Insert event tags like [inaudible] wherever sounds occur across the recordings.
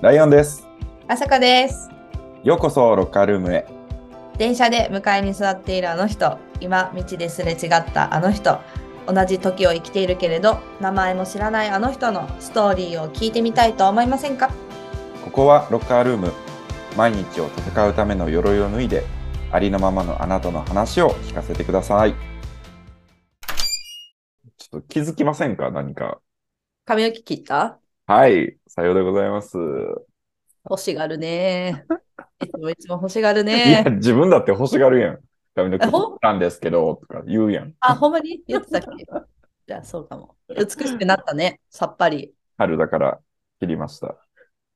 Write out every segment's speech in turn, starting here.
ライオンです。あさかです。ようこそロッカールームへ。電車で向かいに座っているあの人、今道ですれ違ったあの人、同じ時を生きているけれど、名前も知らないあの人のストーリーを聞いてみたいと思いませんか？ここはロッカールーム。毎日を戦うための鎧を脱いで、ありのままのあなたの話を聞かせてください。ちょっと気づきませんか？何か。髪の毛切った？はい。さようでございます。欲しがるね。いつもいつも欲しがるいや、ね。自分だって欲しがるやん。髪の毛なんですけど、とか言うやん。あ、ほんまに？言ってたっけ？じゃあそうかも。美しくなったね。さっぱり。春だから切りました。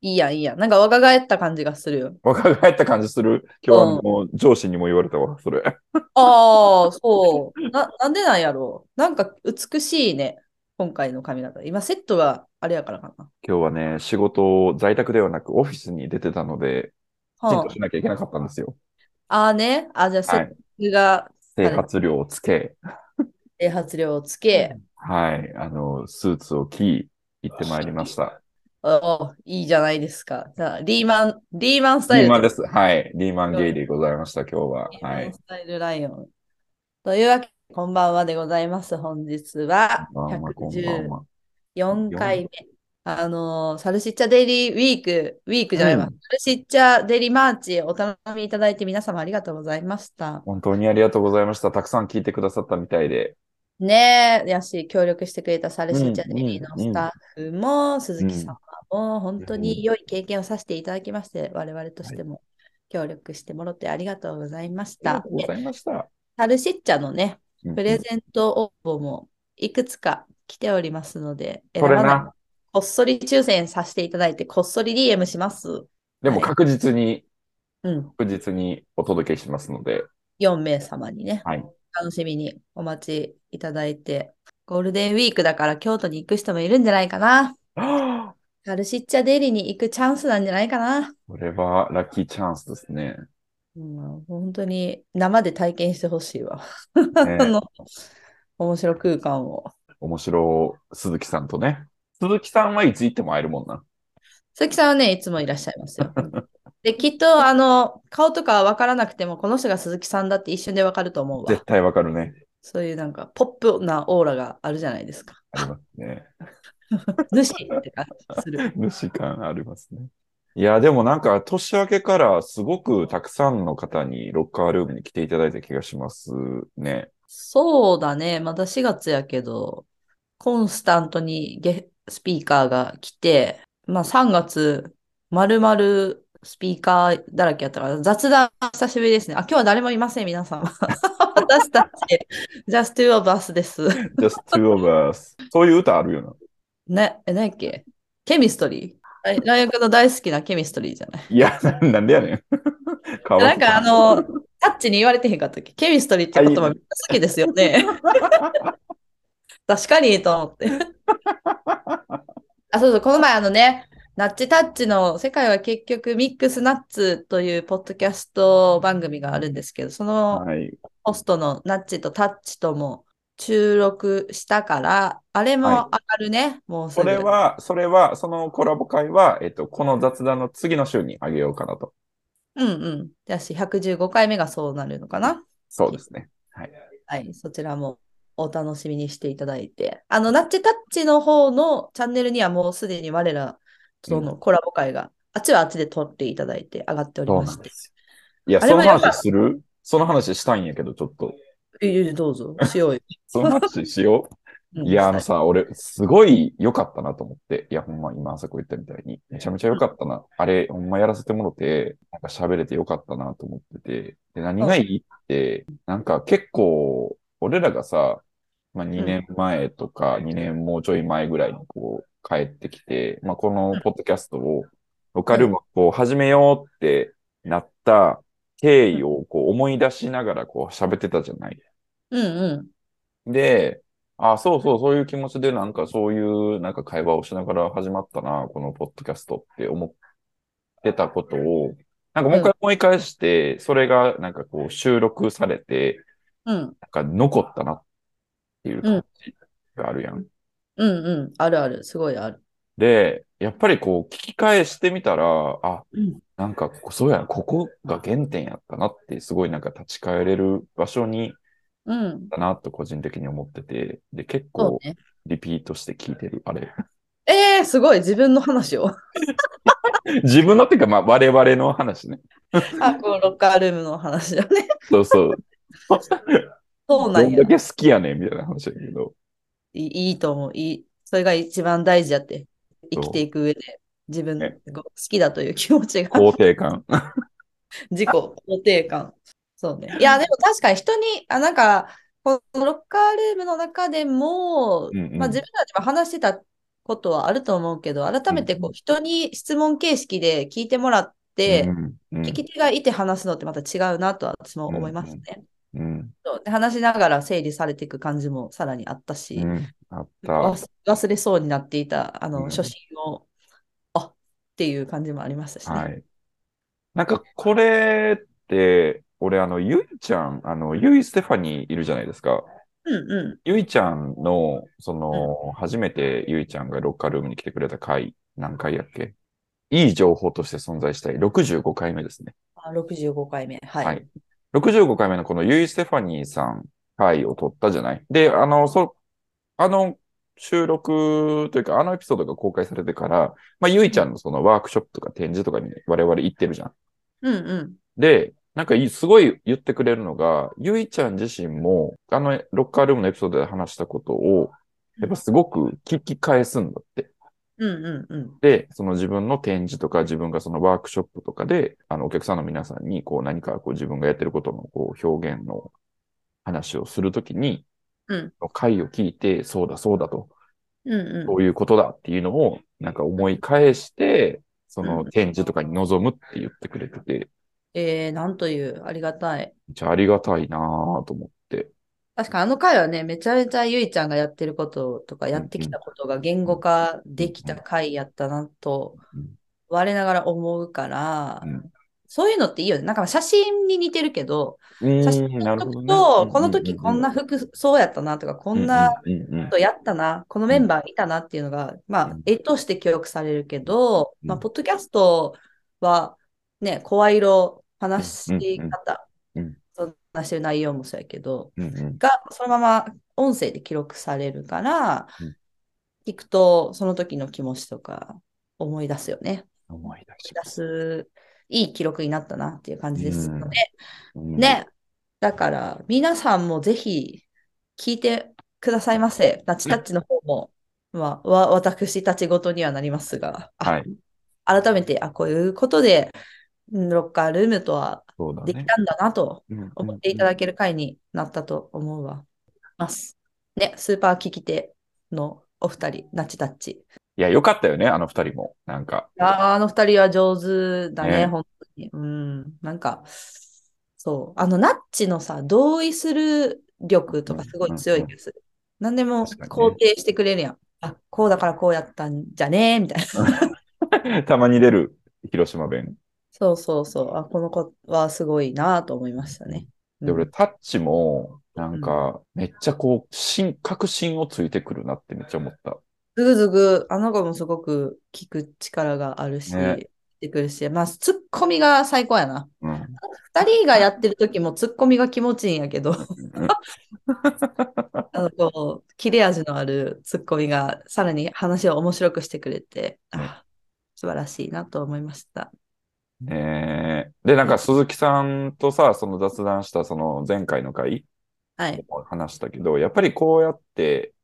いいやんいいやん。なんか若返った感じがするよ。若返った感じする？今日はもう上司にも言われたわ、それ。ああ、そう。な、なんでなんやろう。なんか美しいね。今回の髪型。今セットがあれやからかな。今日はね、仕事を在宅ではなくオフィスに出てたので、きちんはとしなきゃいけなかったんですよ。あ、あーね。あ、じゃあセッはい。トが生活量をつけ、整髪量をつけ、はい。あの、スーツを着、行ってまいりました。おいいじゃないですか。じゃあ、リーマン、リーマンスタイルリーマンです。はい。リーマンゲイでございました、今日は。リーはい。マンスタイルライオン。というわけで、こんばんはでございます。本日はこんばんは、こんばんは。114回目。あのーサルシッチャデイリーウィーク、ウィークじゃないわ。うんサルシッチャデイリーマーチ、お頼みいただいて皆様ありがとうございました。本当にありがとうございました。たくさん聞いてくださったみたいで。ねえ、やし、協力してくれたサルシッチャうんデイリーのうんスタッフも、鈴木様も、本当に良い経験をさせていただきまして、我々としても協力してもらってありがとうございましたありがと。うごでざいました。サルシッチャのね、うんプレゼント応募もいくつか来ておりますので、こな。こっそり抽選させていただいて、こっそり DM します。はいでも確実に、うん、確実にお届けしますので。4名様にね、はい。楽しみにお待ちいただいて、ゴールデンウィークだから京都に行く人もいるんじゃないかな。はあサルシッチャデリに行くチャンスなんじゃないかな。これはラッキーチャンスですね。うん、本当に生で体験してほしいわ。ね [laughs] あの面白空間を。面白鈴木さんとね。鈴木さんはいつ行っても会えるもんな。鈴木さんはね、いつもいらっしゃいますよ。で、きっと、あの、顔とかわからなくても、この人が鈴木さんだって一瞬でわかると思うわ絶。対わかるね。そういうなんか、ポップなオーラがあるじゃないですか。ありますね。[laughs] 主って感じする。主感ありますね。いや、でもなんか年明けからすごくたくさんの方にロッカールームに来ていただいた気がしますね。そうだね。まだ4月やけど、コンスタントにゲスピーカーが来て、まあ3月、まるまるスピーカーだらけやったから、雑談久しぶりですね。あ、今日は誰もいません、皆さん。[laughs] 私たち、just two of us です。just two of us. そういう歌あるよな。ね、え、何やっけ？ケミストリー？ライライオン君の大好きなケミストリーじゃない？いや、ななんでやねん。[laughs] なんかあの、タッチに言われてへんかったっけ？ケミストリーって言葉めっちゃ好きですよね。確かにと思って。あ、そうそう、この前あのね、ナッチタッチの世界は結局ミックスナッツというポッドキャスト番組があるんですけど、そのはい。ホストのナッチとタッチとも収録したから、あれも上がるね、もうすそぐ。れは、それは、そのコラボ会は、えっと、この雑談の次の週にあげようかなと。うんうん。じゃあし、115回目がそうなるのかなそうですね。はい。はい、そちらもお楽しみにしていただいて。あの、ナッチタッチの方のチャンネルにはもうすでに我らとのコラボ会が、あっちはあっちで撮っていただいて上がっておりまして。いや、その話する？その話したいんやけど、ちょっと。いいどうぞ、[laughs] しようよ。その話しよう？[laughs] うんいや、あのさ、俺、すごい良かったなと思って。いや、ほんま、今、あそこ言ったみたいに。めちゃめちゃ良かったな。あれ、ほんまやらせてもろて、なんか喋れて良かったなと思ってて。で、何がいいって、なんか結構、俺らがさ、まあ、2年前とか、2年もうちょい前ぐらいにこう、帰ってきて、まあ、このポッドキャストを、ロカルームをこう、始めようってなった経緯をこう、思い出しながらこう、喋ってたじゃない。うんうん。で、あ、そうそう、そういう気持ちでなんかそういうなんか会話をしながら始まったな、このポッドキャストって思ってたことを、なんかもう一回思い返して、それがなんかこう収録されて、うん。なんか残ったなっていう感じがあるやん。うんうん。あるある。すごいある。で、やっぱりこう、聞き返してみたら、あ、うん。なんか、そうや、ここが原点やったなって、すごいなんか立ち返れる場所にうん。だなと個人的に思ってて、で、結構。リピートして聞いてる、あれ。えー、すごい。自分の話を。[laughs] 自分のっていうか、まあ、我々の話ね。あ、このロッカールームの話だね。そうそう。そうなんやどんだ。け好きやねんみたいな話だけど。いいいいと思う。いい。それが一番大事やって。生きていく上で。自分がね好きだという気持ちが、肯定感。[laughs] 自己肯定感。そうね。いや、でも確かに人に、あ、なんか、このロッカールームの中でも、うんうんまあ自分たちも話してたことはあると思うけど、改めてこう人に質問形式で聞いてもらって、うんうん聞き手がいて話すのってまた違うなとは私も思いますね。うんそうで話しながら整理されていく感じもさらにあったし、うんあった。忘忘れそうになっていたあの、うん初心を、あっていう感じもありましたしね。はい。なんか、これって、俺、あの、ゆいちゃん、あの、ゆいステファニーいるじゃないですか。うんうゆいちゃんの、その、初めてゆいちゃんがロッカールームに来てくれた回、何回やっけ？いい情報として存在したい65回目ですね。ん。あ65回目。はい。はい。65回目のこのユイ・ステファニーさん回を取ったじゃない？で、あの、そ、あの収録というか、あのエピソードが公開されてから、まあ、ゆいちゃんのそのワークショップとか展示とかに我々行ってるじゃん。うんうん。で、なんかいすごい言ってくれるのが、ゆいちゃん自身も、あのロッカールームのエピソードで話したことを、やっぱすごく聞き返すんだって。うんうんうん。で、その自分の展示とか自分がそのワークショップとかで、あのお客さんの皆さんにこう何かこう自分がやってることのこう表現の話をするときに、うん回を聞いて、そうだそうだと、うんうん。こういうことだっていうのをなんか思い返して、そのうん展示とかに臨むって言ってくれてて、えー、なんというありがたい。めっちゃありがたいなぁと思って。確かにあの回はね、めちゃめちゃゆいちゃんがやってることとかやってきたことが言語化できた回やったなとうん我ながら思うから、うんそういうのっていいよね。なんか写真に似てるけど、う写真ーん、なる撮っほどね。と、この時こんなふ服装やったなとか、こんなことやったな、このメンバーいたなっていうのが、まあうん、絵として記憶されるけど、うんまあ、ポッドキャストは、ね、声色、話し方うんうんうん、そんなしてる内容もそうやけど、うんうんがそのまま音声で記録されるから、うん聞くとその時の気持ちとか思い出すよね。思い出す、いい記録になったなっていう感じですので、うんね。だから、皆さんもぜひ聞いてくださいませ。ナチタッチの方も、まあ、わ私たちごとにはなりますが、あはい。改めて、あ、こういうことで、うんロッカールームとは。できたんだなとうん思っていただける回になったと思うわ。ます。ね、スーパー聞き手のお二人、ナチタッチ。いや、よかったよね、あの二人も。なんか。あーあの二人は上手だね、ね本当に。うん、なんか、そう、あの、ナッチのさ、同意する力とかすごい強い気がする。何でも確かにね肯定してくれるやん。あ、こうだからこうやったんじゃねみたいな。[laughs] たまに出る広島弁。そうそうそう。あ、この子はすごいなと思いましたね。で、うん俺、タッチも、なんか、めっちゃこう、新、確信をついてくるなってめっちゃ思った。ずぐずぐ、あの子もすごく聞く力があるし、てくるし、まあ、ツッコミが最高やな。うん。二人がやってる時もツッコミが気持ちいいんやけど、[laughs] あのこう、切れ味のあるツッコミがさらに話を面白くしてくれて、あ素晴らしいなと思いました。ねえ。で、なんか鈴木さんとさ、その雑談したその前回の回はい。も話したけど、やっぱりこうやって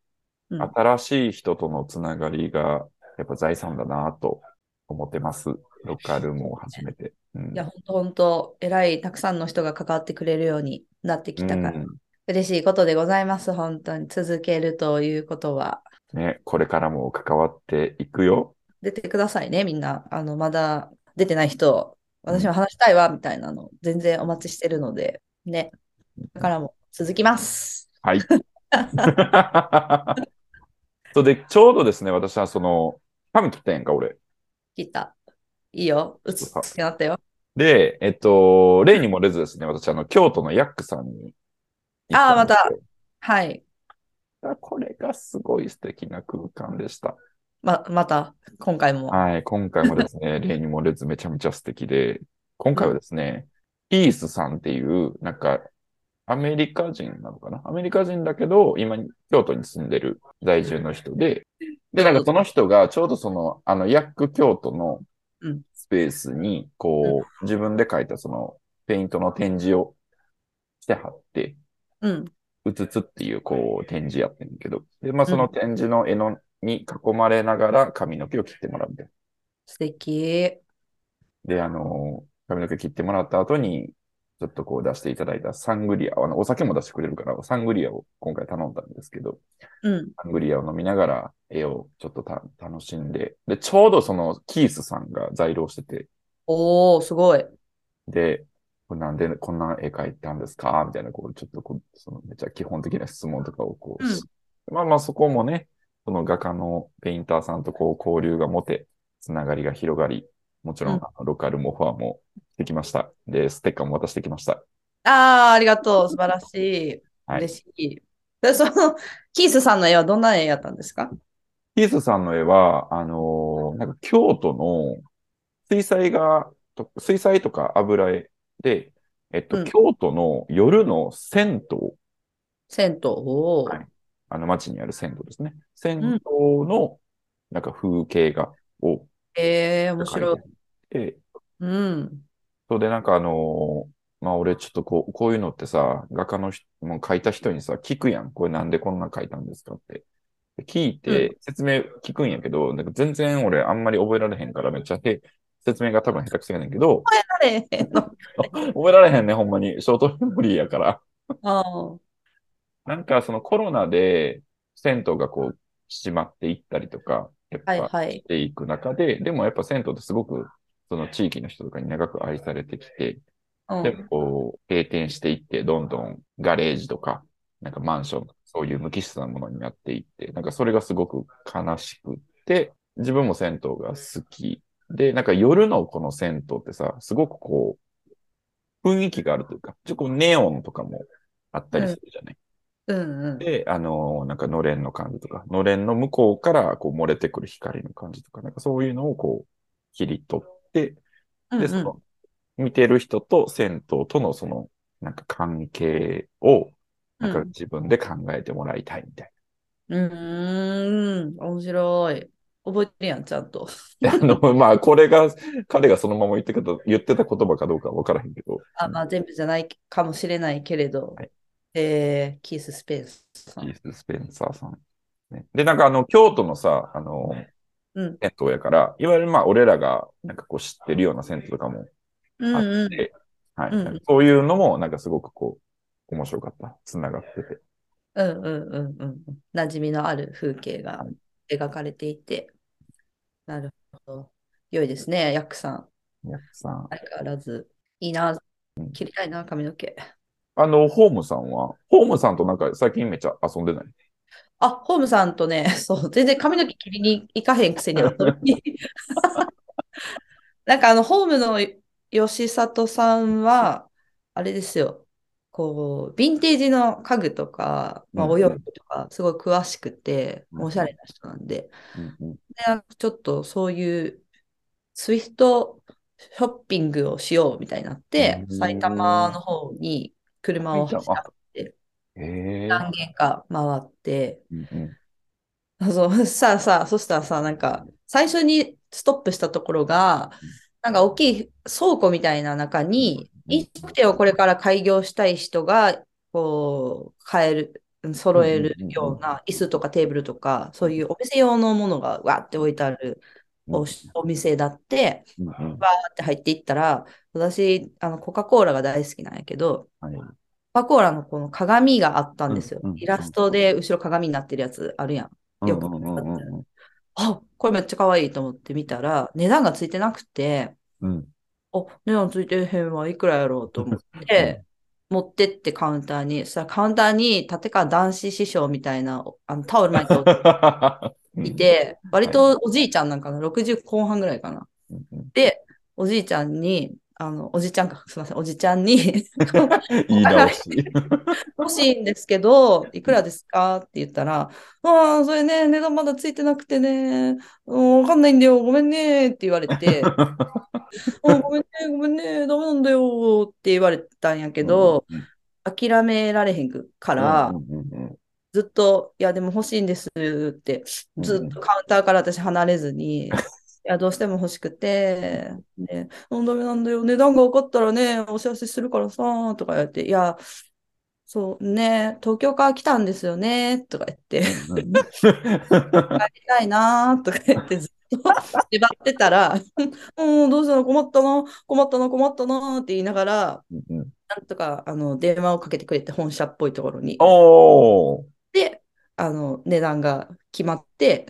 うん新しい人とのつながりがやっぱ財産だなと思ってます。ロッカールームを始めて。うんいや、本当本当、偉い、たくさんの人が関わってくれるようになってきたから、うん嬉しいことでございます。本当に続けるということは。ね、これからも関わっていくよ。出てくださいね、みんな。あの、まだ出てない人、私も話したいわ、みたいなの、全然お待ちしてるので、ね。だからも続きます。はい。[laughs] そうで、ちょうどですね、私はその、髪切ったやんか、俺。切った。いいよ。うつってなったよ。で、えっと、例にも出ずですね、私、あの、京都のヤックさんに行ったんですよ。はい。これがすごい素敵な空間でした。ま、また、今回も。はい、今回もですね、[laughs] 例に漏れずめちゃめちゃ素敵で、今回はですね、ピースさんっていう、なんか、アメリカ人なのかな？アメリカ人だけど、今、京都に住んでる在住の人で、で、なんかその人がちょうどその、あの、ヤック京都のうん。スペースに、こう、自分で描いたその、ペイントの展示をしてはって、うん。うつつっていう、こう、展示やってんけど、で、まあ、その展示の絵の、に囲まれながら髪の毛を切ってもらうみたいな。素敵。で、あの、髪の毛切ってもらった後に、ちょっとこう出していただいたサングリア、あの、お酒も出してくれるから、サングリアを今回頼んだんですけど、うん。サングリアを飲みながら絵をちょっとた楽しんで、で、ちょうどそのキースさんが在廊してて、おー、すごい。で、なんでこんな絵描いたんですか？みたいな、こう、ちょっとこう、そのめっちゃ基本的な質問とかをこう、うんまあまあそこもね、その画家のペインターさんとこう交流が持て、つながりが広がり、もちろん、うんあのロカルモファーもできました。で、ステッカーも渡してきました。あー、ありがとう。素晴らしい。はい嬉しい。で、その、キースさんの絵はどんな絵やったんですか？キースさんの絵は、あのーなんか京都の水彩画と、水彩とか油絵で、えっと、うん京都の夜の銭湯、銭湯。おー。はいあの町にある銭湯ですね。銭湯の、なんか風景画をえー、面白い描。いて、うん。それでなんかあのーまあ俺ちょっとこう、こういうのってさ、画家の人、もう描いた人にさ、聞くやん。これなんでこんなん描いたんですかって。で聞いて、説明聞くんやけど、なんか全然俺あんまり覚えられへんからめっちゃへ説明が多分下手くそやねんけど、誰の [laughs] 覚えられへんね、ほんまに。ショートメモリーやから。あーなんかそのコロナで銭湯がこう閉まっていったりとか、やっぱはいはいし。ていく中で、でもやっぱ銭湯ってすごくその地域の人とかに長く愛されてきて、うんでもこう閉店していって、どんどんガレージとか、なんかマンション、そういう無機質なものになっていって、なんかそれがすごく悲しくって、自分も銭湯が好き。で、なんか夜のこの銭湯ってさ、すごくこう、雰囲気があるというか、ちょっとこうネオンとかもあったりするじゃない。うんうん。で、あのーなんかのれんの感じとか、のれんの向こうからこう漏れてくる光の感じとか、なんかそういうのをこう切り取って、で、うんうんその、見てる人と銭湯とのその、なんか関係を、なんかうん自分で考えてもらいたいみたいうーん、面白い。覚えてるやん、ちゃんと。な。あの、まあ、これが、彼がそのまま言ってた言ってた言葉かどうかは分からへんけど、あ、まあ、全部じゃないかもしれないけれど、はいえー、キース・スペースさん。キース・スペンサーさん。ね、で、なんかあの、京都のさ、あの、うん銭湯やから、いわゆるまあ、俺らがなんかこう知ってるような銭湯とかもあっうんうん。て、はい、うんそういうのもなんかすごくこう、面白かった。つながってて。うんうんうんうん。馴染みのある風景がはい描かれていて。なるほど。良いですね、ヤックさん。やっさん。相変わらず。いいなうん。切りたいな、髪の毛。あの、ホームさんは、ホームさんとなんか最近めっちゃ遊んでない？あ、ホームさんとね、[laughs] そう、全然髪の毛切りに行かへんくせに [laughs] 遊びに。[laughs] なんかあの、ホームの吉里さんは、あれですよ、こう、ヴィンテージの家具とか、まあ、うん。お洋服とか、すごい詳しくて、うん。おしゃれな人なんで、うんうん。でちょっとそういう、スイフトショッピングをしようみたいになって、うん埼玉の方に車を走らせて。何軒か回って、うんうん。あそう、さあさあ、そしたらさ、なんか、最初にストップしたところが、なんか大きい倉庫みたいな中に、うん飲食店をこれから開業したい人が、こう、買える、揃えるような椅子とかテーブルとか、そういうお店用のものがわーって置いてあるおお店だって、わーって入っていったら、私、あの、コカ・コーラが大好きなんやけど、はい。コカ・コーラのこの鏡があったんですよ。イラストで後ろ鏡になってるやつあるやん。よくあ、これめっちゃ可愛いと思って見たら、値段がついてなくて、うん。あ、値段ついてへんわ、いくらやろうと思って、持ってってカウンターに、そしたらカウンターに立川男子師匠みたいなあのタオル巻いて [laughs] いて、割とおじいちゃんなんかな、60後半ぐらいかな。で、おじいちゃんに、あの、おじちゃんか、すみません、おじちゃんに [laughs] 言い直し。[laughs] 欲しいんですけど、いくらですかって言ったら、ああ、それね、値段まだついてなくてね、うんわかんないんだよ、ごめんねって言われて、[laughs] うんごめんね、ごめんね、ダメなんだよって言われたんやけど、うん諦められへんからう、んうずっと、いや、でも欲しいんですって、ずっとカウンターから私離れずに、[laughs] いや、どうしても欲しくて、ね、うんダメなんだよ、値段が分かったらね、お知らせするからさ、とか言って、いや、そうね、東京から来たんですよね、とか言って、帰りたいな、とか言って、ずっと縛ってたら、うん、どうしたの困ったな、困ったな、困ったな、って言いながら、なんとかあの電話をかけてくれて、本社っぽいところに。おーで、あの、値段が決まって、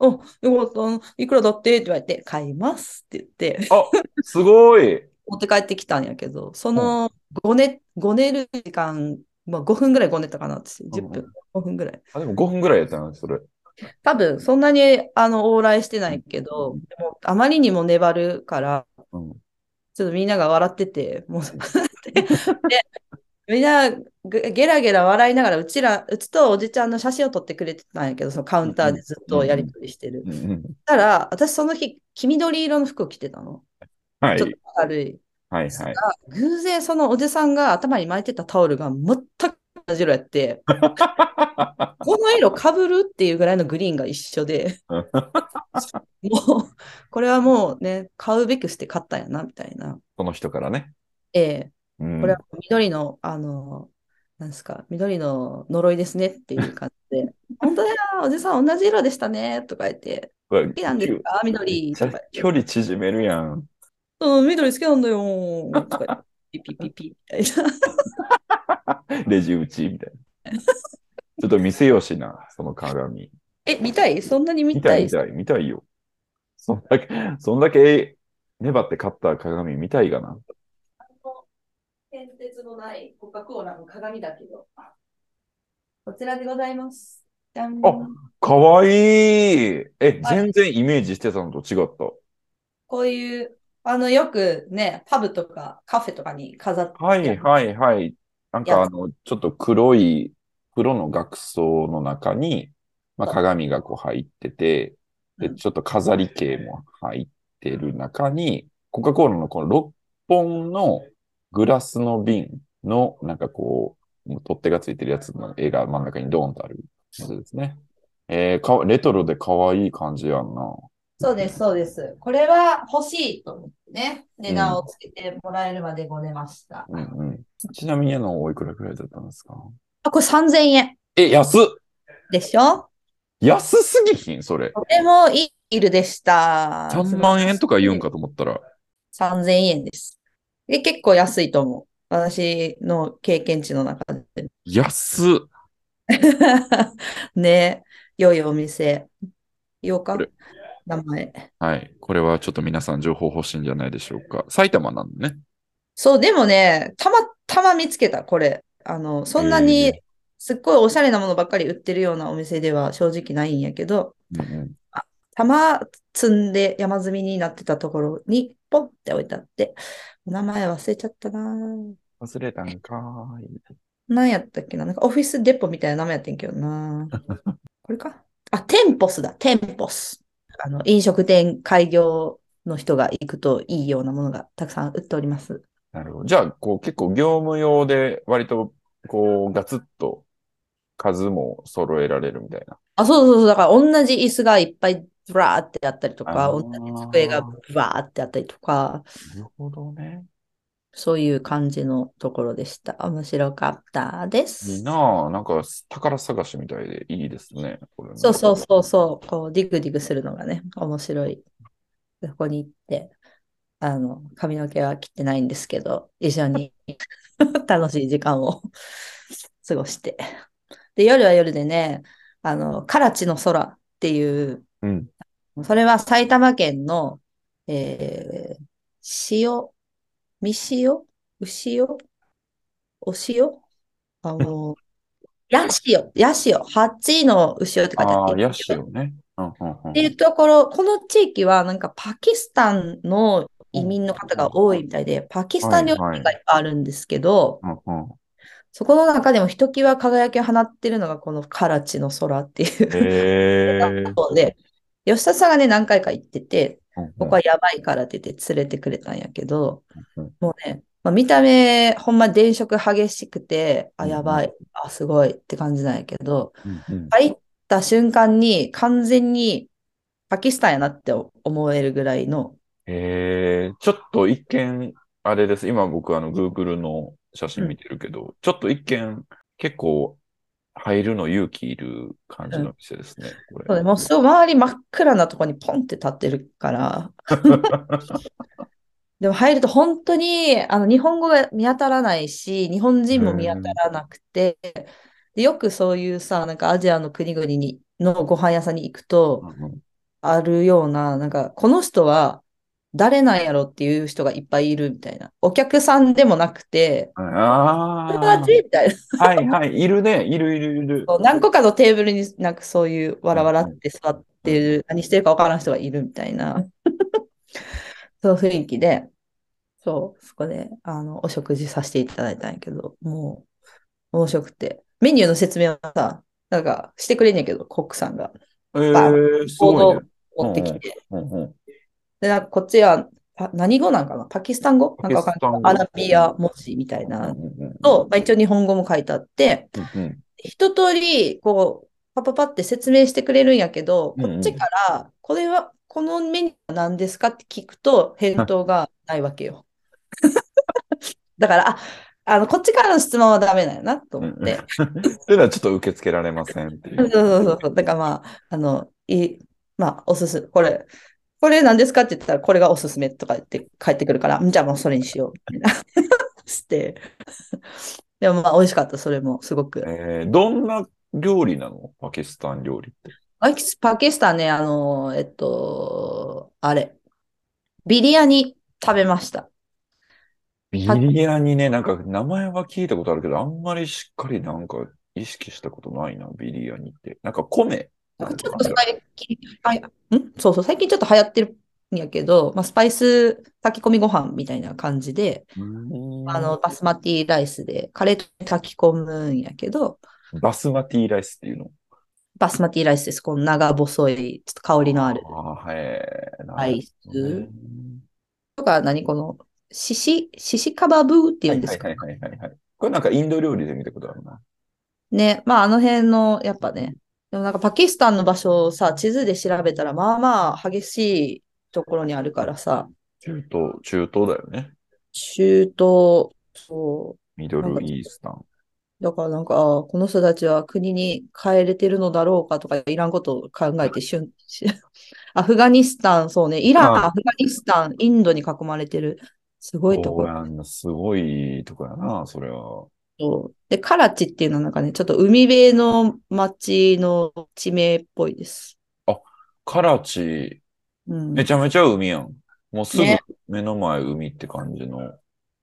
お。[laughs] お、よかった、いくらだって？って言われて、買いますって言って、あ、すごい。持って帰ってきたんやけど、そのごね、ごねる時間、まあ、5分ぐらいごねたかな、私、10分、5分ぐらい。あ、でも5分ぐらいやったな、それ。多分、そんなにあの往来してないけど、でもあまりにも粘るから、うん。ちょっとみんなが笑ってて、もう、で、でみんなゲゲラゲラ笑いながら、うちら、うちとおじちゃんの写真を撮ってくれてたんやけど、そのカウンターでずっとやりとりしてる。うんうんたら、私その日、黄緑色の服を着てたの。はい。ちょっと軽い。はいはい。偶然そのおじさんが頭に巻いてたタオルが全く同じ色やって、[laughs] この色かぶるっていうぐらいのグリーンが一緒で、[laughs] もう、これはもうね、買うべくして買ったんやな、みたいな。この人からね。ええうんこれは緑の、あの、なんですか、緑の呪いですねっていう感じで、[laughs] 本当だよ、おじさん同じ色でしたね、とか言って、これ好きなんですか、緑距離縮めるやん。うん、緑好きなんだよ、とかピピピピみたいな。レジ打ちみたいな。ちょっと見せようしな、その鏡。え、見たいそんなに見見たいたい見たい、見たいよ。そんだけ、そんだけ粘って買った鏡見たいがな。変哲のないコカ・コーラの鏡だけど。こちらでございます。あかわいい。え、全然イメージしてたのと違った。こういう、あの、よくね、パブとかカフェとかに飾ってはいはいはい。なんかやあの、ちょっと黒い、黒の額装の中に、まあ、鏡がこう入ってて、で、うんちょっと飾り系も入ってる中に、コカ・コーラのこの6本のグラスの瓶の、なんかこう、取っ手がついてるやつの絵が真ん中にドーンとあるやつですね。えー、かわ、レトロで可愛い感じやんな。そうです、そうです。これは欲しいと思ってね、値段をつけてもらえるまでごねました。うんうん。ちなみにあの、おいくらくらいだったんですか？あ、これ3000円え、安っでしょ？安すぎひんそれ。とてもいいビルでした。3万円とか言うんかと思ったら。3000円です。で、結構安いと思う。私の経験値の中で。安っ。[laughs] ね良いお店。言おうか？名前。はい。これはちょっと皆さん情報欲しいんじゃないでしょうか。埼玉なんでね。そう、でもね、たまたま見つけた、これ。あの、そんなへにえすっごいおしゃれなものばっかり売ってるようなお店では正直ないんやけど、うんうん玉積んで山積みになってたところにポンって置いてあって、お名前忘れちゃったなぁ。忘れたんかーい。何やったっけな？なんかオフィスデポみたいな名前やってんけどな [laughs] これか？あ、テンポスだ、テンポス。あの、飲食店開業の人が行くといいようなものがたくさん売っております。なるほど。じゃあ、こう結構業務用で割とこうガツッと数も揃えられるみたいな。あ、そうそうそう。だから同じ椅子がいっぱいブラーってあったりとか、机がブワーってあったりとか、なるほどね。そういう感じのところでした。面白かったです。いいなぁ。なんか宝探しみたいでいいですね。ねそうそうそうそう。こう、 dig dig するのがね、面白い。そこに行って、あの、髪の毛は切ってないんですけど、一緒に [laughs] 楽しい時間を [laughs] 過ごして。で、夜は夜でね、あの、カラチの空っていう、うん。それは埼玉県の、えー、塩、未塩？牛塩？お塩？あの、ヤシオ、ヤシオ、8の牛尾って書いてあって。ああ、ヤシオね。うんうんうん。っていうところ、この地域はなんかパキスタンの移民の方が多いみたいで、パキスタン料理がいっぱいあるんですけど、そこの中でもひときわ輝きを放ってるのがこのカラチの空っていうへえ。[laughs] そうで、吉田さんがね、何回か行ってて、うんうん。ここはやばいからって言って連れてくれたんやけど、うんもうね、まあ、見た目、ほんま電飾激しくて、あ、うんやばい、あ、すごいって感じなんやけど、うんうん。入った瞬間に完全にパキスタンやなって思えるぐらいの、へえ、ちょっと一見、あれです。今僕あの Google の写真見てるけど、ちょっと一見結構入るの勇気いる感じの店ですね。これ。そうねもうすごい周り真っ暗なとこにポンって立ってるから、[laughs] でも入ると本当にあの日本語が見当たらないし、日本人も見当たらなくて、でよくそういうさ、なんかアジアの国々にのご飯屋さんに行くと、うんうん。あるような、なんかこの人は誰なんやろっていう人がいっぱいいるみたいな。お客さんでもなくて、あ友達みたいな。あ、はいはい、いるね、いるいるいる。そう何個かのテーブルになんかそういうわらわらって座ってる、何してるかわからん人がいるみたいな、[laughs] そう雰囲気で、そう、そこであのお食事させていただいたんやけど、もう面白くて、メニューの説明はさ、なんかしてくれんねんけど、コックさんが。えー、すボードごいね。持ってきて。うんうんで、なんかこっちは、パ何語なんかな？パキスタン語？なんかわかんない。アラビア文字みたいな。と、まあ、一応日本語も書いてあって、うんうん。一通り、こう、パパパって説明してくれるんやけど、こっちから、これは、このメニューは何ですかって聞くと、返答がないわけよ。[laughs] だから、あ、あの、こっちからの質問はダメだよな、と思って。っていうのはちょっと受け付けられませんってい [laughs] そうう。そうそうそう。だからまあ、あの、いい、まあ、おすす、これ、これ何ですか？って言ったら、これがおすすめとか言って帰ってくるから、んじゃあもうそれにしよう、みたいな。[laughs] して。でもまあ、美味しかった、それも、すごく。えー、どんな料理なの？パキスタン料理って。パキスパキスタンね、あの、えっと、あれ、ビリヤニ食べました。ビリヤニね、なんか名前は聞いたことあるけど、あんまりしっかりなんか意識したことないな、ビリヤニって。なんか米。ちょっと最近、あん？そうそう、最近ちょっと流行ってるんやけど、まあ、スパイス炊き込みご飯みたいな感じで、うんあの、バスマティライスで、カレーと炊き込むんやけど、バスマティライスっていうの？バスマティライスです。この長細い、ちょっと香りのある。ああ、はい。ライスとか、何この、シシ、シシカバブーっていうんですか？はいはいはいはいはい。これなんかインド料理で見たことあるな。ね。まあ、あの辺の、やっぱね、でもなんかパキスタンの場所をさ、地図で調べたら、まあまあ激しいところにあるからさ、中東、中東だよね。中東、そミドルイースタン。う。だからなんか、この人たちは国に帰れてるのだろうかとか、いらんことを考えてしゅん、し [laughs] アフガニスタン、そうね、イラン、あアフガニスタン、インドに囲まれてる、すごいところ。すごいとこやな、それは。そうで、カラチっていうのはなんかね、ちょっと海辺の町の地名っぽいです。カラチ、うんめちゃめちゃ海やん。もうすぐね目の前海って感じの。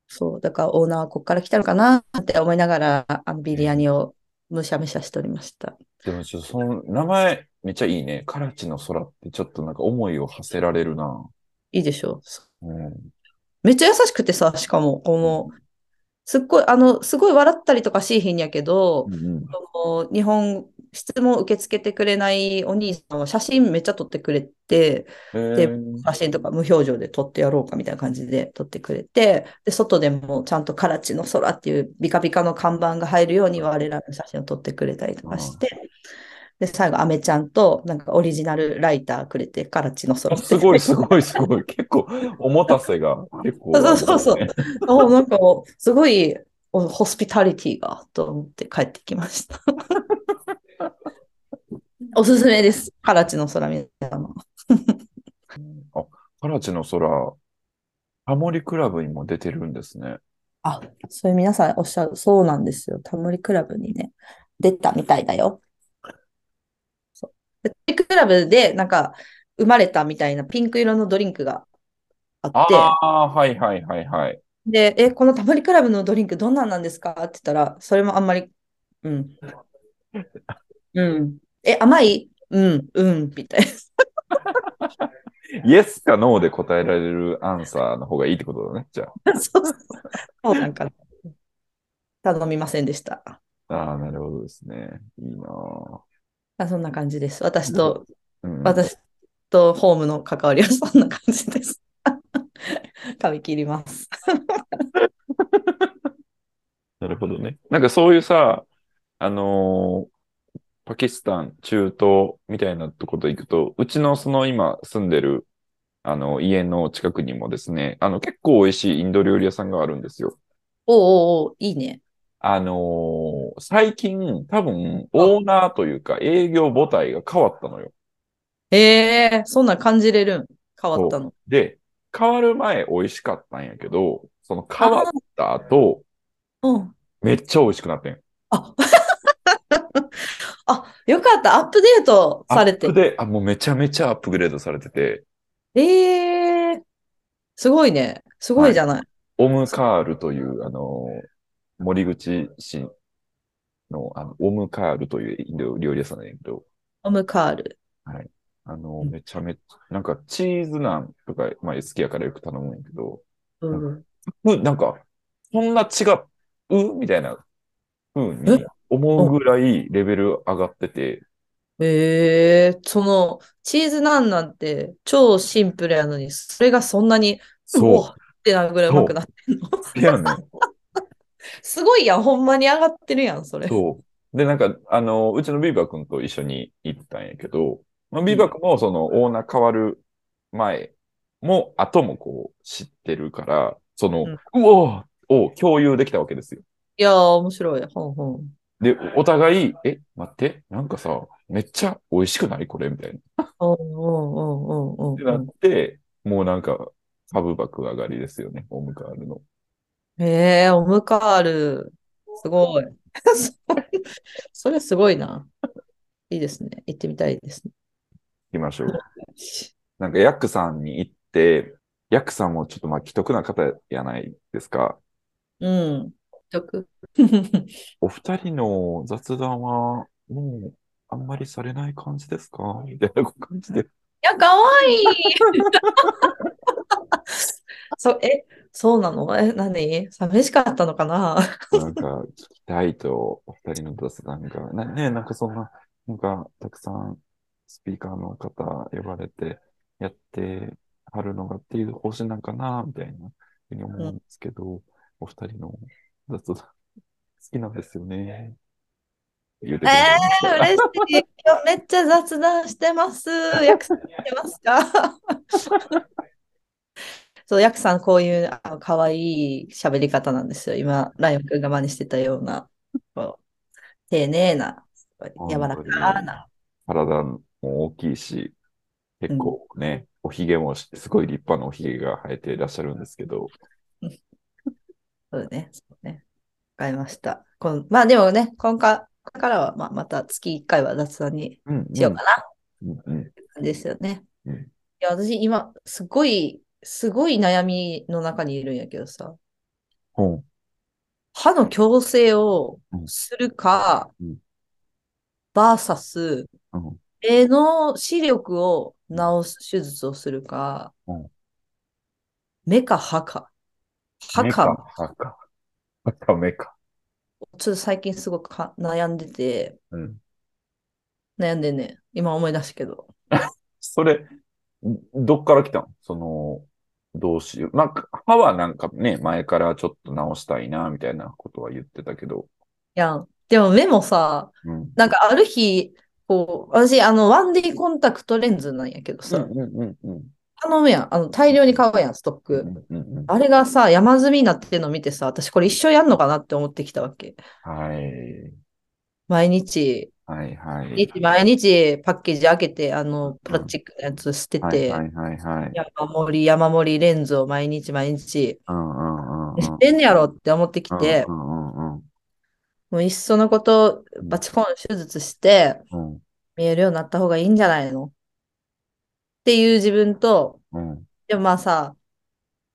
そう、だからオーナーはこっから来たのかなって思いながら、あのビリヤニをむしゃむしゃしておりました。でもちょっとその名前めっちゃいいね。カラチの空ってちょっとなんか思いを馳せられるな。いいでしょうん。めっちゃ優しくてさ、しかも、この、すっごい、あの、すごい笑ったりとかしいひんやけどう、ん日本、質問受け付けてくれないお兄さんは写真めっちゃ撮ってくれて、で写真とか無表情で撮ってやろうかみたいな感じで撮ってくれて、で、外でもちゃんとカラチの空っていうビカビカの看板が入るように我らの写真を撮ってくれたりとかして、で、最後、アメちゃんとなんかオリジナルライターくれて、カラチの空あすごいすごいすごい。結構、おもたせが [laughs] 結構ね、そうそうそうおなんかすごいおホスピタリティがと思って帰ってきました。[laughs] おすすめです。カラチの空皆様。カラチの空、タモリクラブにも出てるんですね。あ、それ皆さんおっしゃる、そうなんですよ。タモリクラブにね、出たみたいだよ。クラブで、なんか、生まれたみたいなピンク色のドリンクがあって、ああ、はいはいはいはい。で、え、このタモリクラブのドリンクどんなんなんですか？って言ったら、それもあんまり、うん。[laughs] うん。え、甘い？うん、うん、みたいな。イエスかノーで答えられるアンサーの方がいいってことだね、じゃ [laughs] そうそうそうなんか、頼みませんでした。あ。ああ、なるほどですね。いいなぁあそんな感じです。私と、うん、私とホームの関わりはそんな感じです。[laughs] 髪切ります。[laughs] なるほどね。なんかそういうさ、あのーパキスタン、中東みたいなところ行くと、うちのその今住んでる、あの、家の近くにもですね、あの、結構美味しいインド料理屋さんがあるんですよ。おうおうおういいね。あのー最近、多分、オーナーというか、営業母体が変わったのよ。へえ、そんなん感じれるん？変わったの。で、変わる前美味しかったんやけど、その変わった後、うん。めっちゃ美味しくなってん。あ、[laughs] あ、よかった。アップデートされてアップ。で、あ、もうめちゃめちゃアップグレードされてて、ええすごいね。すごいじゃない。オムカールという、あのー森口市の、あの、オムカールというインド料理屋さんなんやけど、オムカール。あのうんめちゃめちゃ、なんかチーズナンとか、まあ好きやからよく頼むんやけど、うん。うんなんか、そんな違うみたいな風に思うぐらいレベル上がってて、ええその、チーズナンなんて超シンプルやのに、それがそんなに、そうおってなるぐらいうまくなってんの？う。いやね。[laughs] すごいやん。ほんまに上がってるやん、それ。そう。で、なんか、あの、うちのビーバー君と一緒に行ったんやけど、まあ、ビーバー君もそのオーナー変わる前も後もこう知ってるから、その、うんうおーを共有できたわけですよ。いやー、面白い。ほんほん。で、お互い、え、待って、なんかさ、めっちゃ美味しくないこれみたいな。うんうんうんうんうんってなって、もうなんか、株爆上がりですよね、オムカールの。へえ、オムカール。すごい。[laughs] [laughs] それすごいな。いいですね。行ってみたいですね。行きましょう。[laughs] なんか、ヤックさんに行って、ヤックさんもちょっとまあ、既得な方やないですか？うん。曲。お二人の雑談は、もう、あんまりされない感じですか？みたいな感じで。いや、かわいい。そう、え、そうなの？[laughs] え、何？寂しかったのかな？[laughs] なんか、聞きたいと、お二人の雑談が。なね、なんかそんな、なんか、たくさん、スピーカーの方呼ばれて、やってはるのがっていう方針なんかな、みたいな、ふうに思うんですけど、お二人の雑談、好きなんですよね。えまー、嬉しい。今 [laughs] 日めっちゃ雑談してます。ヤクさん、してますか？そう、ヤクさん、こういうあの可愛い喋り方なんですよ。今、ライオン君が真似してたような、こう丁寧な、柔らかな。体も大きいし、結構ね、おひげもしすごい立派なおひげが生えていらっしゃるんですけど、そうね、そうね。わかりました。このまあでもね、今回からは、まあ、また月1回は雑談にうんうんしようかな。うんうんですよね。うんいや、私今、すごい、すごい悩みの中にいるんやけどさ、ほん歯の矯正をうんするかうん、バーサス、うん目の視力を治す手術をするかうん、目か歯か。歯目か、歯か。歯か目か。ちょっと最近すごくか悩んでて、うん。悩んでんね。今思い出したけど。[laughs] それ、どっから来たのその、どうしよう？なんか、歯はなんかね、前からちょっと直したいな、みたいなことは言ってたけど。いやん。でも目もさ、うん。なんかある日、こう、私、あの、1D コンタクトレンズなんやけどさ、うんうんうんうん。頼むやん。あの、大量に買うやん、ストック。うんうんうんあれがさ、山積みになってるの見てさ、私これ一生やんのかなって思ってきたわけ。はい。毎日、はいはい。毎日パッケージ開けて、あの、プラスチックのやつ捨てて、はいはいはいはい。山盛り山盛りレンズを毎日毎日、うんうんうんうん。してんねやろって思ってきて、うんうんうんもういっそのこと、バチコン手術して、うん。見えるようになった方がいいんじゃないの？っていう自分と、うんでもまあさ、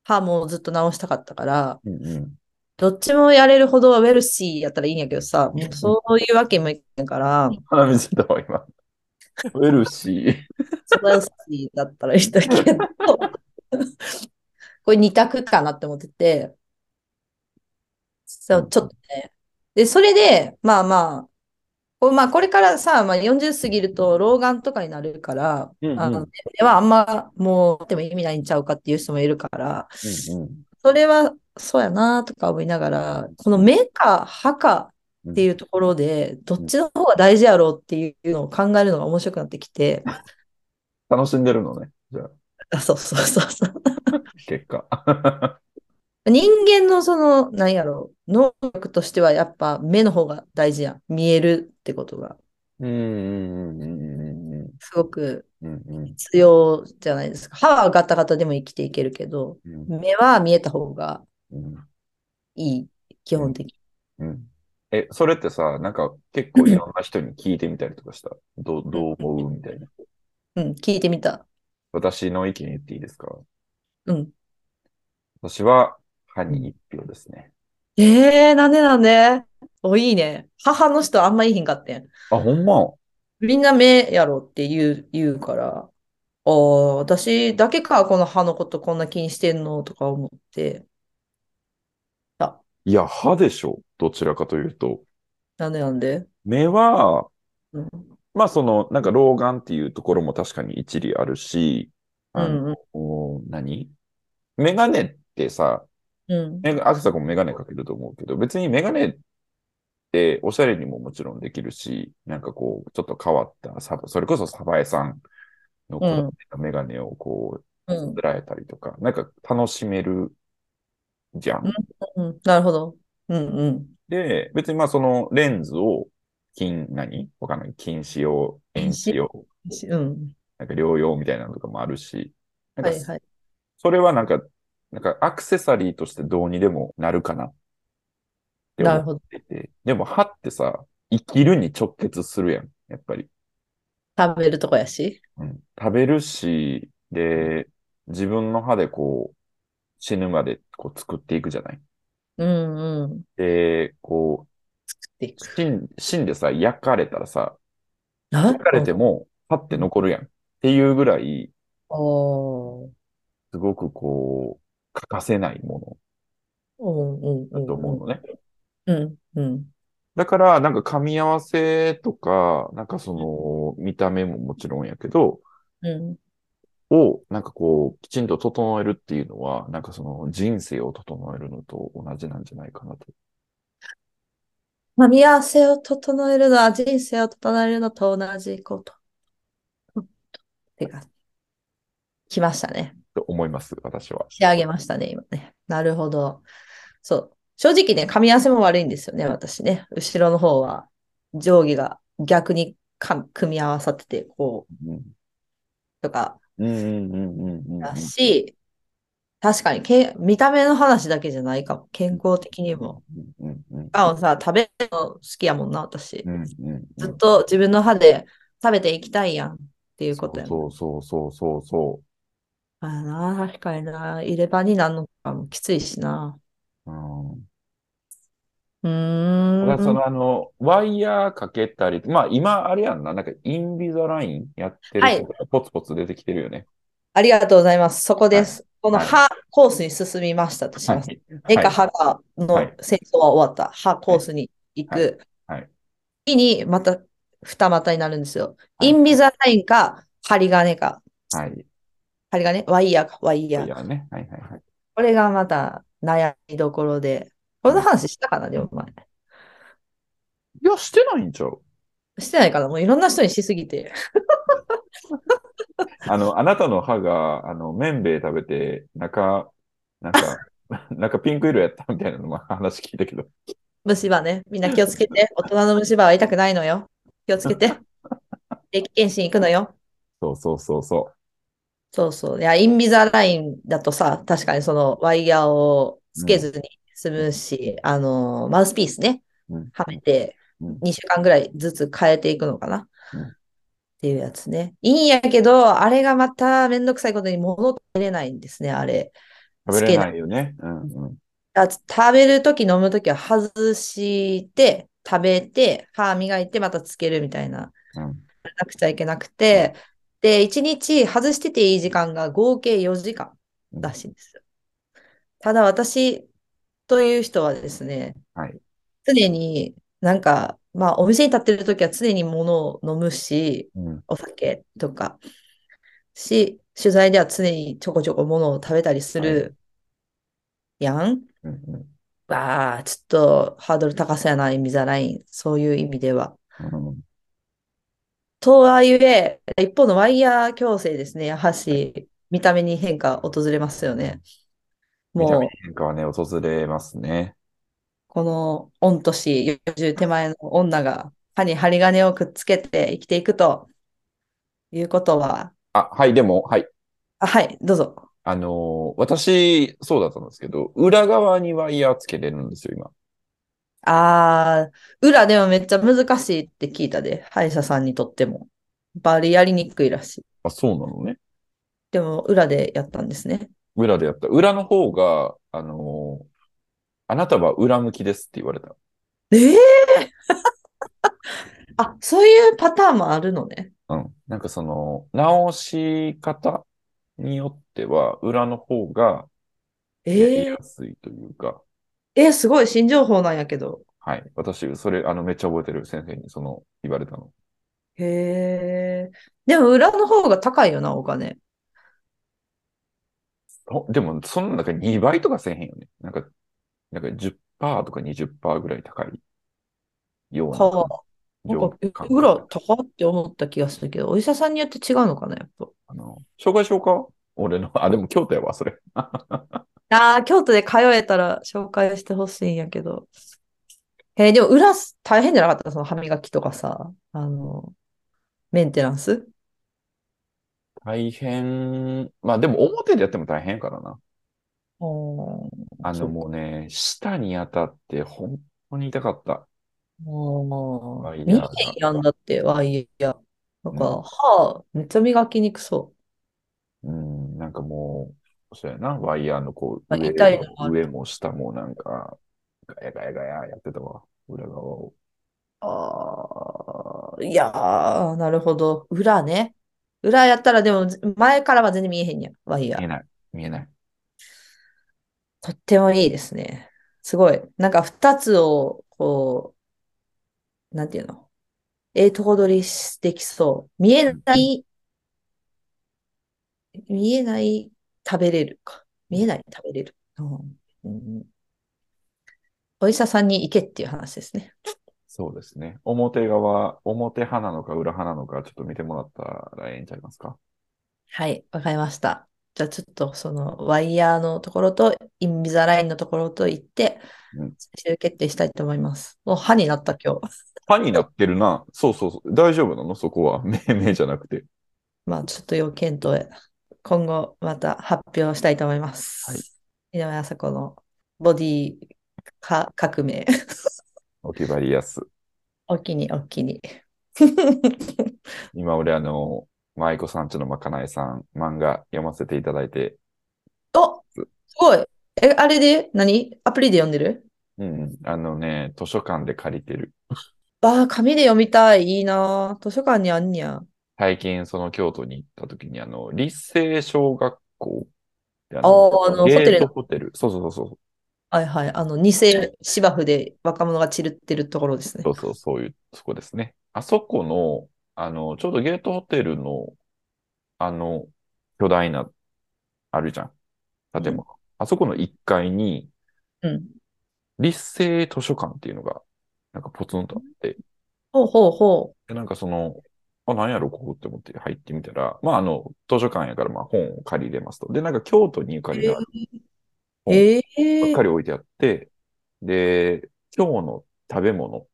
歯もずっと直したかったから、うんうん。どっちもやれるほどはウェルシーやったらいいんやけどさ、そういうわけにもいかんから、わ、今。ウェルシー。素晴らしい。だったらいいんだけど、これ二択かなって思ってて、そう、ちょっとね。で、それで、まあまあ、これまあ、これからさ、まあ、40過ぎると老眼とかになるから、うんうん。あの目はあんまもうでも意味ないんちゃうかっていう人もいるから、うん。それはそうやなとか思いながら、この目か歯かうんっていうところで、どっちの方が大事やろうっていうのを考えるのが面白くなってきて、[laughs] 楽しんでるのね。じゃあ、あそうそうそうそう。[laughs] 結果。[laughs] 人間のその、なんやろう、能力としてはやっぱ目の方が大事やん。見えるってことが、うんすごく必要じゃないですか。歯はガタガタでも生きていけるけど、うん目は見えた方がうんいい、基本的に。うんえ、それってさ、なんか結構いろんな人に聞いてみたりとかした？どう、どう思うみたいな。うん、聞いてみた。私の意見言っていいですか？うん。私は歯に一票ですね。えー、なんでなんで？お、いいね。母の人あんまいいひんかってん。あ、ほんま？みんな目やろって言う、言うから、ああ、私だけか、この歯のことこんな気にしてんの？とか思って。いや、歯でしょ？どちらかというと。なんでなんで？目は、うんまあその、なんか老眼っていうところも確かに一理あるし、あうんの、何？メガネってさ、うん。アクサコもメガネかけると思うけど、別にメガネっておしゃれにももちろんできるし、なんかこう、ちょっと変わったサバ、それこそサバエさんのメガネをこう、うんつらえたりとか、なんか楽しめるじゃん。うん。なるほど。うんうん。で、別にまあそのレンズを金、何？わかんない。近視用、遠視用、うん。なんか療養みたいなのとかもあるし、なんかはいはい。それはなんか、なんかアクセサリーとしてどうにでもなるかなってなるほど。思っていて。でも歯ってさ、生きるに直結するやん。やっぱり。食べるとこやし。うん、食べるし、で、自分の歯でこう、死ぬまでこう作っていくじゃない？うんうん。で、こでう、死ん死んでさ、焼かれたらさ、あ焼かれても、歯って残るやん。っていうぐらい、すごくこう、欠かせないものだと思うのね。うんうん。だから、なんか噛み合わせとか、なんかその、見た目ももちろんやけど、うん。を、なんかこう、きちんと整えるっていうのは、なんかその人生を整えるのと同じなんじゃないかなと。噛み合わせを整えるのは人生を整えるのと同じこと。てか、来ましたね。と思います、私は。仕上げましたね、今ね。なるほど。そう。正直ね、噛み合わせも悪いんですよね、私ね。後ろの方は上下が逆にか組み合わさってて、こう、うん。とかうんうんうんうんうんうん。だし、確かにけ見た目の話だけじゃないかも。健康的にも。あのさ、食べるの好きやもんな、私ずっと自分の歯で食べていきたいやんっていうことやん。そうそうそうそうそああな、確かにな。入れ歯になるのかもきついしな。う。うん。うーん。ただそのあの、ワイヤーかけたり、まあ今あれやんな、なんかインビザラインやってる人がポツポツ出てきてるよね。ありがとうございます。そこです。このはい歯コースに進みましたとします。目か歯がのはい戦争は終わった。歯コースに行く。はいはい次にまた二股になるんですよ。はいインビザラインか針金か。はい。針金？ワイヤーかワイヤーか。ワイヤーね。はいはいはい。これがまた悩みどころで。この話したかなでも前。いや、してないんちゃう？してないかな？もういろんな人にしすぎて。あの、あなたの歯が、あの、麺べい食べて、中、なんか、なんかピンク色やったみたいなのも話聞いたけど。虫歯ね。みんな気をつけて。大人の虫歯は痛くないのよ。気をつけて。[laughs] 定期検診行くのよ。そうそうそうそそうそう。いや、インビザラインだとさ、確かにそのワイヤーをつけずに済むし、あの、マウスピースねうん、はめてうん2週間ぐらいずつ変えていくのかな。うんっていうやつね。いいんやけど、あれがまためんどくさいことに物食べれないんですね、あれ。う。食べれないよね。うんうん。あ食べるとき飲むときは外して、食べて、歯磨いて、またつけるみたいな。うんれなくちゃいけなくて、で、1日外してていい時間が合計4時間らしいんですよ。ただ私という人はですね、はい。常になんか、まあお店に立ってる時は常に物を飲むし、うん。お酒とか、し、取材では常にちょこちょこ物を食べたりするやん。うんうんわあ、ちょっとハードル高さやな、インビザライン。そういう意味では。うんとはいえ、一方のワイヤー矯正ですね。やはし、見た目に変化訪れますよね。見た目にもう、変化はね、訪れますね。この御年40手前の女が歯に針金をくっつけて生きていくということは、あ、はい、でも、はい。あ、はい、どうぞ。あのー私、そうだったんですけど、裏側にワイヤーつけれるんですよ、今。あー、裏でもめっちゃ難しいって聞いたで、歯医者さんにとっても。バリやりにくいらしい。あ、そうなのね。でも、裏でやったんですね。裏でやった。裏の方が、あのーあなたは裏向きですって言われた。ええ [laughs] あ、そういうパターンもあるのね。うん。なんかその、直し方によっては、裏の方がやりえやすいというか、ええすごい新情報なんやけど。はい。私、それ、あの、めっちゃ覚えてる先生に、その、言われたの。へえ。でも裏の方が高いよな、お金。ほでも、その中2倍とかせえへんよね。なんか、なんか10%とか20%ぐらい高いようなか、なんか、高って思った気がするけど、お医者さんによって違うのかな、やっぱ。あの、紹介しようか？俺の、あ、でも京都やわ、それ。[laughs] ああ、京都で通えたら紹介してほしいんやけど。えーでも裏大変じゃなかった？その歯磨きとかさ、あの、メンテナンス？大変。まあでも表でやっても大変やからな。あのもうね、舌に当たって本当に痛かった。もう、ワやんだって、ワイヤー。なんか、うん歯、めっちゃ磨きにくそうん、なんかもう、そうやな、ワイヤーのこう、あ上痛いのもある上も下もなんか、ガヤガヤガヤやってたわ、裏側を。う。ああ、いやー、なるほど。裏ね。裏やったらでも、前からは全然見えへんやん、ワイヤー。見えない、見えない。とってもいいですね。すごい。なんか二つを、こう、なんていうの？ええとこ取りできそう。見えない、見えない、食べれるか。見えない、食べれる。うんうんお医者さんに行けっていう話ですね。そうですね。表側、表派なのか裏派なのか、ちょっと見てもらったらええんちゃいますか？はい、わかりました。じゃあちょっとそのワイヤーのところとインビザラインのところと行ってうん、最終決定したいと思います。もう歯になった今日。歯になってるな。そうそうそう。大丈夫なの？そこは。[laughs] 目、目じゃなくて。まあちょっと要検討へ。今後また発表したいと思います。はい井上麻子のボディか革命。オキバリアス。お気にお気に。今俺あの、舞妓さんちのまかないさん、漫画読ませていただいて、おすごい。え、あれで？何？アプリで読んでる？うんうん、あのね、図書館で借りてる。ああ、紙で読みたい。いいな。図書館にあんにゃ。最近その京都に行った時にあの、立成小学校でああーあのホテル。そうそうそうそう。はいはい。あの、偽芝生で若者が散るってるところですねそ。うそう、そういう、そこですね。あそこの、あの、ちょうどゲートホテルの、あの、巨大な、あるじゃん。建物。あそこの1階に、うん。立成図書館っていうのが、なんかポツンとあって、ほうほうほでなんかその、あ、なんやろ、ここって思って入ってみたら、まあ、あの、図書館やから、まあ、本を借りれますと。で、なんか京都にゆかりがあるばっかり置いてあって、で、今日の食べ物、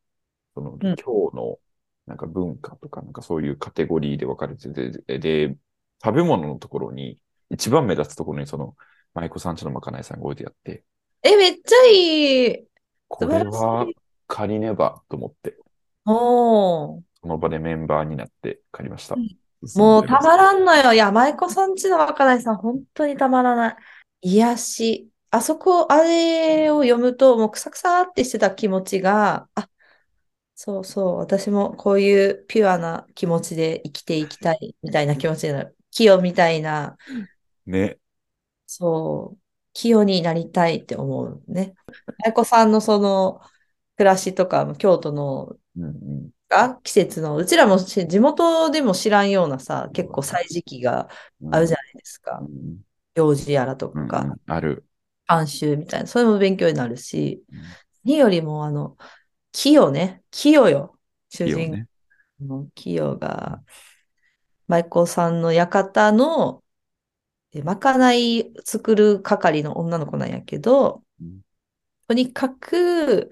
その、ん今日の、なんか文化とか、なんかそういうカテゴリーで分かれてて、で、食べ物のところに、一番目立つところに、その、舞妓さんちのまかないさんが置いてあって、え、めっちゃいい。これは借りねばと思って、おー。その場でメンバーになって借りましたうん。もうたまん。らんのよ。いや、舞妓さんちの若大さん、本当にたまらない。癒し。あそこ、あれを読むと、もうくさくさってしてた気持ちが、あ、そうそう。私もこういうピュアな気持ちで生きていきたいみたいな気持ちになる。清みたいな、ね。そう、清になりたいって思うね。舞子さんのその暮らしとか、京都のうんうん。が季節の、うちらもし地元でも知らんようなさ、結構歳時期があるじゃないですかう。ん行事やらとうんうんか、ある。慣習みたいな、それも勉強になるし、うん何よりもあの、清ね、清よ。主人。公の清が、舞妓さんの館の、えまかない作る係の女の子なんやけど、うんとにかく、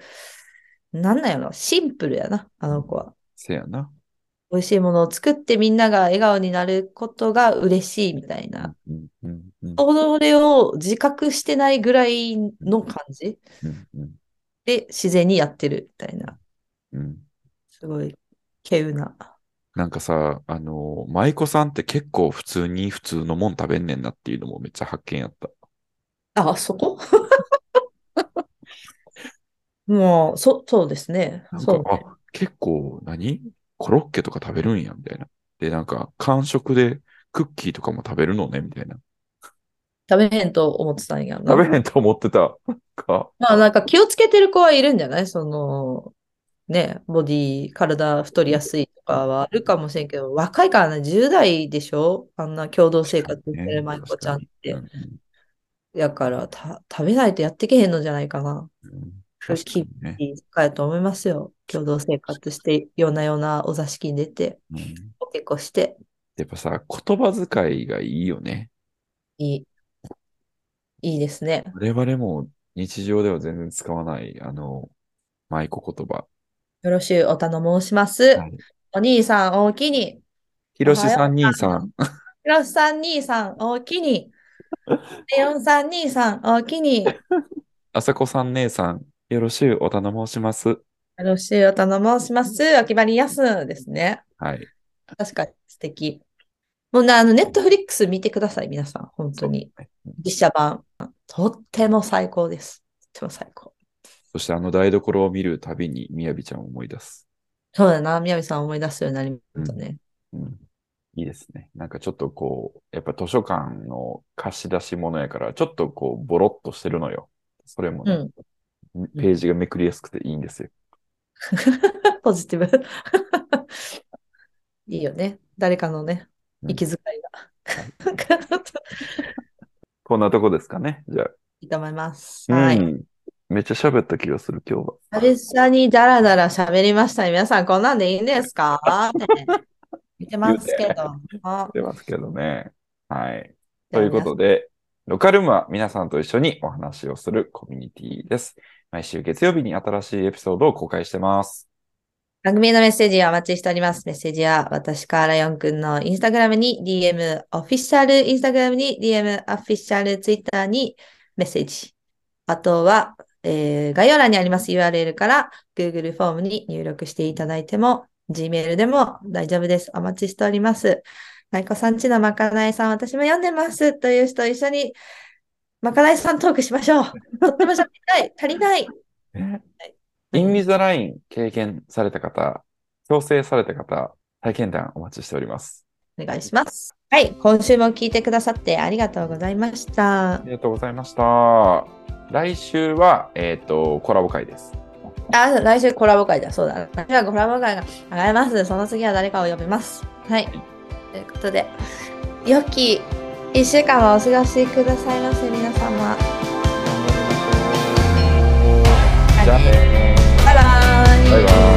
なんなんやろ、シンプルやな、あの子は。せやな。美味しいものを作ってみんなが笑顔になることが嬉しいみたいな。それを自覚してないぐらいの感じで自然にやってるみたいな。うんすごい、稀有な。なんかさ、あの、舞妓さんって結構普通に普通のもん食べんねんなっていうのもめっちゃ発見やった。あ、そこ？[laughs] もう、そ、そうですね。そうね。あ、結構何？コロッケとか食べるんや、みたいな。で、なんか、間食でクッキーとかも食べるのね、みたいな。食べへんと思ってたんやな。食べへんと思ってた。か。まあなんか気をつけてる子はいるんじゃない？その、ね、ボディ、体太りやすいとかはあるかもしれんけど、若いからね、10代でしょ？あんな共同生活してる舞子ちゃんって。確かにやからた、食べないとやってけへんのじゃないかな。うんうん正確かにね。いい使いと思いますよ。共同生活して、ようなようなお座敷に出て、うんお結構して、やっぱさ、言葉遣いがいいよね。いい、いいですね。我々も日常では全然使わない、あの、舞妓言葉。よろしゅうお頼申します。はいお兄さん、おおきに。ひろしさん、兄さん。ひろしさん、兄さん、おおきに。[laughs] レオンさん、兄さん、おおきに。よあさこさん、姉さん。よろしゅうお頼申します。ろしゅうお頼申します。お決まりやすですね。はい。確かに素敵。もうな、あの、ネットフリックス見てください、皆さん。本当に。実写版。とっても最高です。とっても最高。そしてあの台所を見るたびにみやびちゃんを思い出す。そうだな、宮城さん思い出すようになりましたね。うん。いいですね。なんかちょっとこう、やっぱ図書館の貸し出し物やから、ちょっとこう、ボロっとしてるのよ。それもね、うん。ページがめくりやすくていいんですよ。[laughs] ポジティブ。[laughs] いいよね。誰かのね、うん息遣いが。こんなとこですかね。じゃあ。いいと思います。うはい。ん。めっちゃ喋った気がする、今日は。久々にダラダラ喋りましたね。皆さん、こんなんでいいんですか？ね [laughs] 見てますけど。あ出ますけどね。はい。ということで、ロカルームは皆さんと一緒にお話をするコミュニティです。毎週月曜日に新しいエピソードを公開してます。番組へのメッセージをお待ちしております。メッセージは私からライオンくんのインスタグラムに DM、オフィシャルインスタグラムに DM、オフィシャルツイッターにメッセージ。あとは、えー概要欄にあります URL から Google フォームに入力していただいても、Gmail でも大丈夫です。お待ちしております。舞子さんちのまかないさん、私も読んでますという人、一緒にまかないさんトークしましょう。[laughs] とっても喋りたい。足りない。ねインミザライン経験された方、強制された方、体験談お待ちしております。お願いします。はい、今週も聞いてくださってありがとうございましたあ。りがとうございました。来週は、えっ、と、コラボ会です。あ、来週コラボ会だ。そうだ。来週はコラボ会が上がります。その次は誰かを呼びます。はい。ということで、良き一週間をお過ごしくださいませ、皆様。じゃあね。バイバイ。